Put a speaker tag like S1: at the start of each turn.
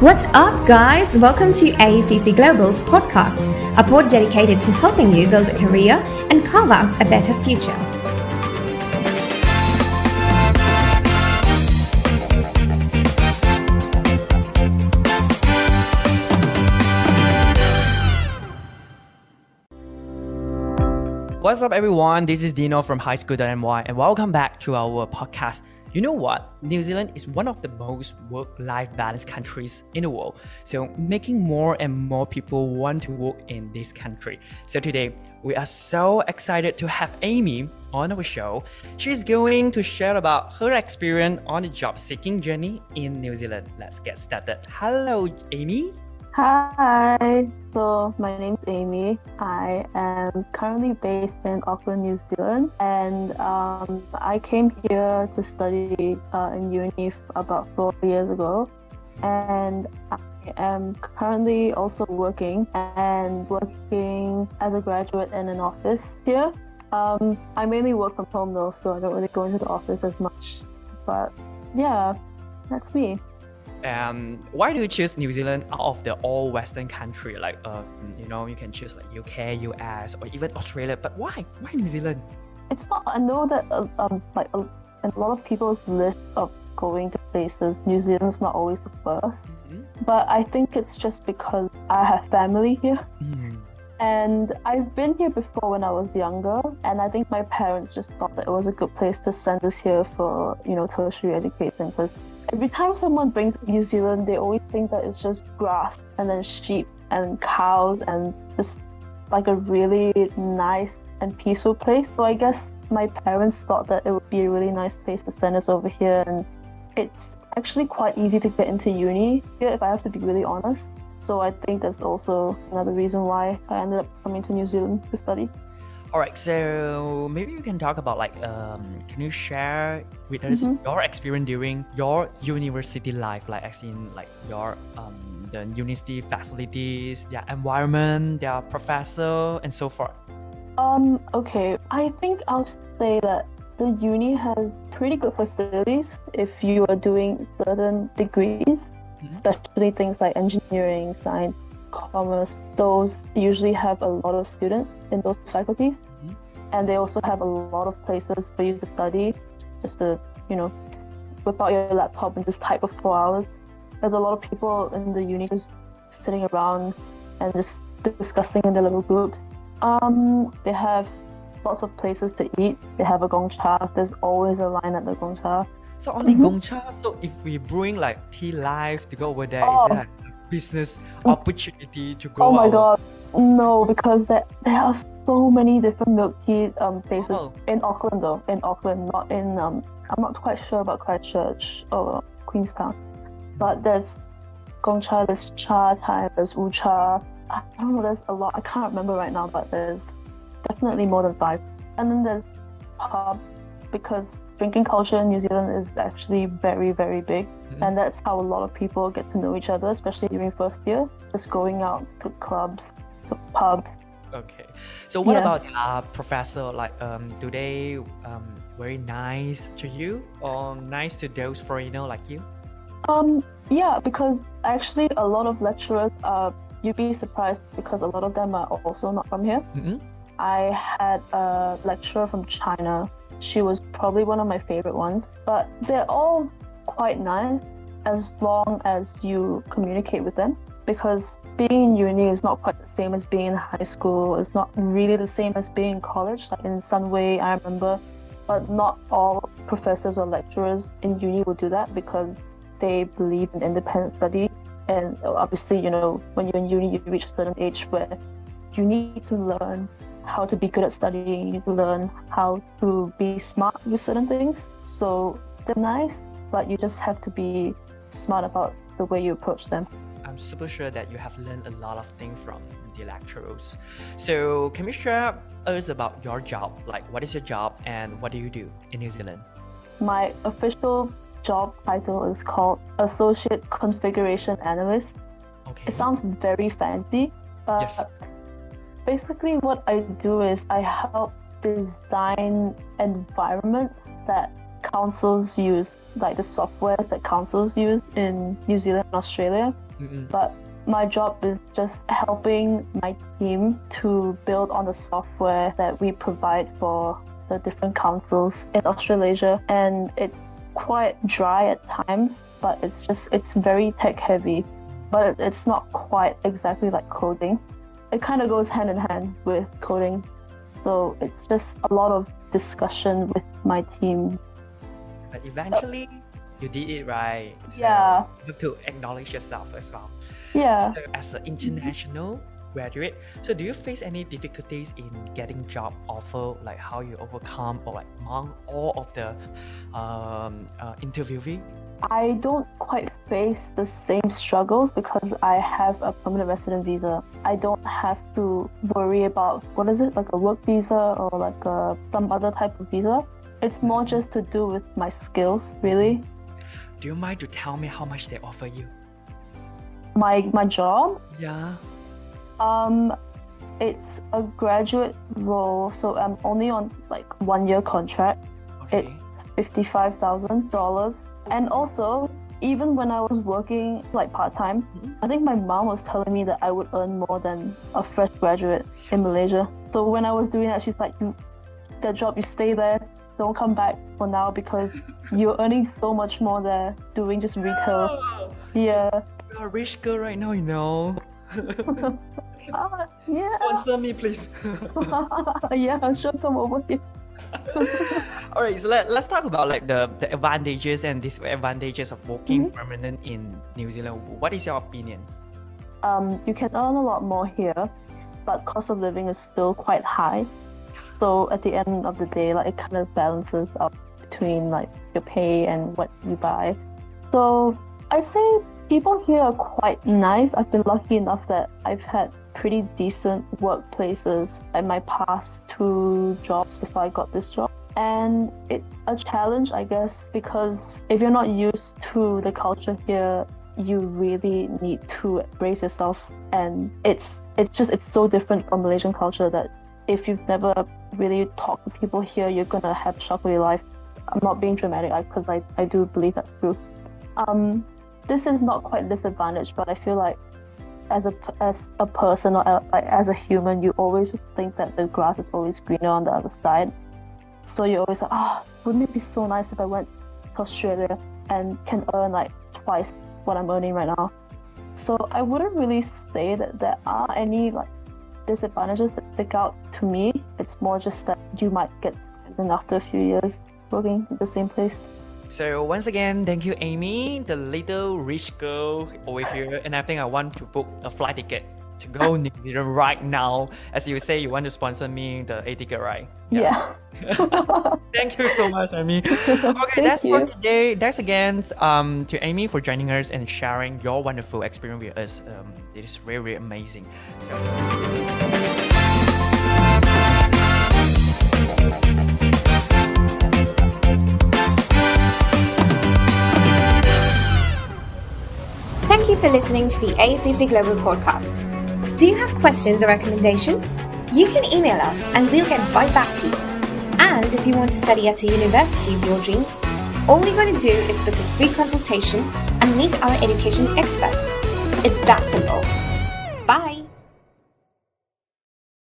S1: What's up, guys? Welcome to AECC Global's podcast, a pod dedicated to helping you build a career and carve out a better future.
S2: What's up, everyone? This is Dino from High School.my, and welcome back to our podcast. You know what? New Zealand is one of the most work life balance countries in the world. So, making more and more people want to work in this country. So, today we are so excited to have Amy on our show. She's going to share about her experience on the job seeking journey in New Zealand. Let's get started. Hello, Amy.
S3: Hi, my name is Amy. I am currently based in Auckland, New Zealand, and um, I came here to study uh, in uni about four years ago. And I am currently also working and working as a graduate in an office here. Um, I mainly work from home though, so I don't really go into the office as much. But yeah, that's me
S2: um, why do you choose New Zealand out of the all Western country? Like, uh, you know, you can choose like UK, US, or even Australia. But why? Why New Zealand?
S3: It's not. I know that uh, um, like a, a lot of people's list of going to places, New Zealand's not always the 1st mm-hmm. But I think it's just because I have family here. Mm-hmm. And I've been here before when I was younger, and I think my parents just thought that it was a good place to send us here for, you know, tertiary education because every time someone brings New Zealand, they always think that it's just grass and then sheep and cows and just like a really nice and peaceful place. So I guess my parents thought that it would be a really nice place to send us over here, and it's actually quite easy to get into uni here, if I have to be really honest. So I think that's also another reason why I ended up coming to New Zealand to study.
S2: All right, so maybe you can talk about like, um, can you share with us mm-hmm. your experience during your university life, like as in like your um, the university facilities, their environment, their professor, and so forth.
S3: Um. Okay, I think I'll say that the uni has pretty good facilities if you are doing certain degrees, mm-hmm. especially things like engineering, science, commerce, those usually have a lot of students in those faculties. Mm-hmm. And they also have a lot of places for you to study, just to, you know, whip out your laptop and just type for four hours. There's a lot of people in the uni just sitting around and just discussing in their little groups. Um, they have lots of places to eat. They have a Gong Cha. There's always a line at the Gong Cha.
S2: So only mm-hmm. Gong Cha. So if we bring like tea life to go over there, oh. is that business opportunity to go?
S3: Oh my out? god, no! Because there there are so many different milk tea um places oh. in Auckland though. In Auckland, not in um. I'm not quite sure about Christchurch or Queenstown, but there's Gong Cha, there's Chatime, there's Ucha. I don't know. There's a lot. I can't remember right now, but there's definitely more than five. And then there's pub because drinking culture in New Zealand is actually very, very big. Mm-hmm. And that's how a lot of people get to know each other, especially during first year. Just going out to clubs, to pubs.
S2: Okay. So what yeah. about uh, professor? Like, um, do they um, very nice to you or nice to those foreigner like you?
S3: Um, yeah, because actually a lot of lecturers are. You'd be surprised because a lot of them are also not from here. Mm-hmm. I had a lecturer from China she was probably one of my favorite ones. But they're all quite nice as long as you communicate with them because being in uni is not quite the same as being in high school. It's not really the same as being in college. Like in some way, I remember, but not all professors or lecturers in uni will do that because they believe in independent study. And obviously, you know, when you're in uni, you reach a certain age where you need to learn how to be good at studying, you need to learn how to be smart with certain things. So they're nice, but you just have to be smart about the way you approach them.
S2: I'm super sure that you have learned a lot of things from the lecturers. So can you share us about your job? Like what is your job and what do you do in New Zealand?
S3: My official job title is called Associate Configuration Analyst. Okay. It sounds very fancy, but yes basically what I do is I help design environments that councils use, like the softwares that councils use in New Zealand and Australia. Mm-mm. But my job is just helping my team to build on the software that we provide for the different councils in Australasia. And it's quite dry at times, but it's just, it's very tech heavy. But it's not quite exactly like coding. It kind of goes hand in hand with coding. So it's just a lot of discussion with my team.
S2: But eventually, you did it right.
S3: So yeah.
S2: You have to acknowledge yourself as well.
S3: Yeah.
S2: So as an international graduate, so do you face any difficulties in getting job offer? Like how you overcome or like among all of the um, uh, interviewing?
S3: I don't quite face the same struggles because I have a permanent resident visa. I don't have to worry about what is it like a work visa or like a, some other type of visa. It's more just to do with my skills, really.
S2: Do you mind to tell me how much they offer you?
S3: My my job?
S2: Yeah.
S3: Um it's a graduate role, so I'm only on like one year contract. Okay. It's fifty five thousand dollars. And also even when I was working like part time, mm-hmm. I think my mom was telling me that I would earn more than a fresh graduate in Malaysia. So when I was doing that, she's like, "You, that job, you stay there, don't come back for now because you're earning so much more there doing just retail. Yeah.
S2: You're a rich girl right now, you know.
S3: uh, yeah.
S2: Sponsor me, please.
S3: yeah, I'm sure, come over here.
S2: All right, so let, let's talk about like the, the advantages and disadvantages of working mm-hmm. permanent in New Zealand. What is your opinion?
S3: Um, you can earn a lot more here, but cost of living is still quite high. So at the end of the day, like it kind of balances out between like your pay and what you buy. So I say people here are quite nice. I've been lucky enough that I've had pretty decent workplaces at my past two jobs before I got this job. And it's a challenge, I guess, because if you're not used to the culture here, you really need to brace yourself. And it's it's just it's so different from Malaysian culture that if you've never really talked to people here, you're gonna have shock of your life. I'm not being dramatic because I, I do believe that's true. Um, this is not quite disadvantage, but I feel like as a as a person or like as a human, you always think that the grass is always greener on the other side. So you always like, ah, oh, wouldn't it be so nice if I went to Australia and can earn like twice what I'm earning right now? So I wouldn't really say that there are any like disadvantages that stick out to me. It's more just that you might get stagnant after a few years working in the same place.
S2: So once again, thank you, Amy, the little rich girl over here. And I think I want to book a flight ticket to go New Zealand right now. As you say, you want to sponsor me the A ticket, right?
S3: Yeah.
S2: yeah. Thank you so much, Amy. Okay, that's you. for today. Thanks again um, to Amy for joining us and sharing your wonderful experience with us. Um, it is really, really amazing. So.
S1: Thank you for listening to the AECC Global Podcast. Do you have questions or recommendations? You can email us and we'll get right back to you. And if you want to study at a university of your dreams, all you got to do is book a free consultation and meet our education experts. It's that simple. Bye.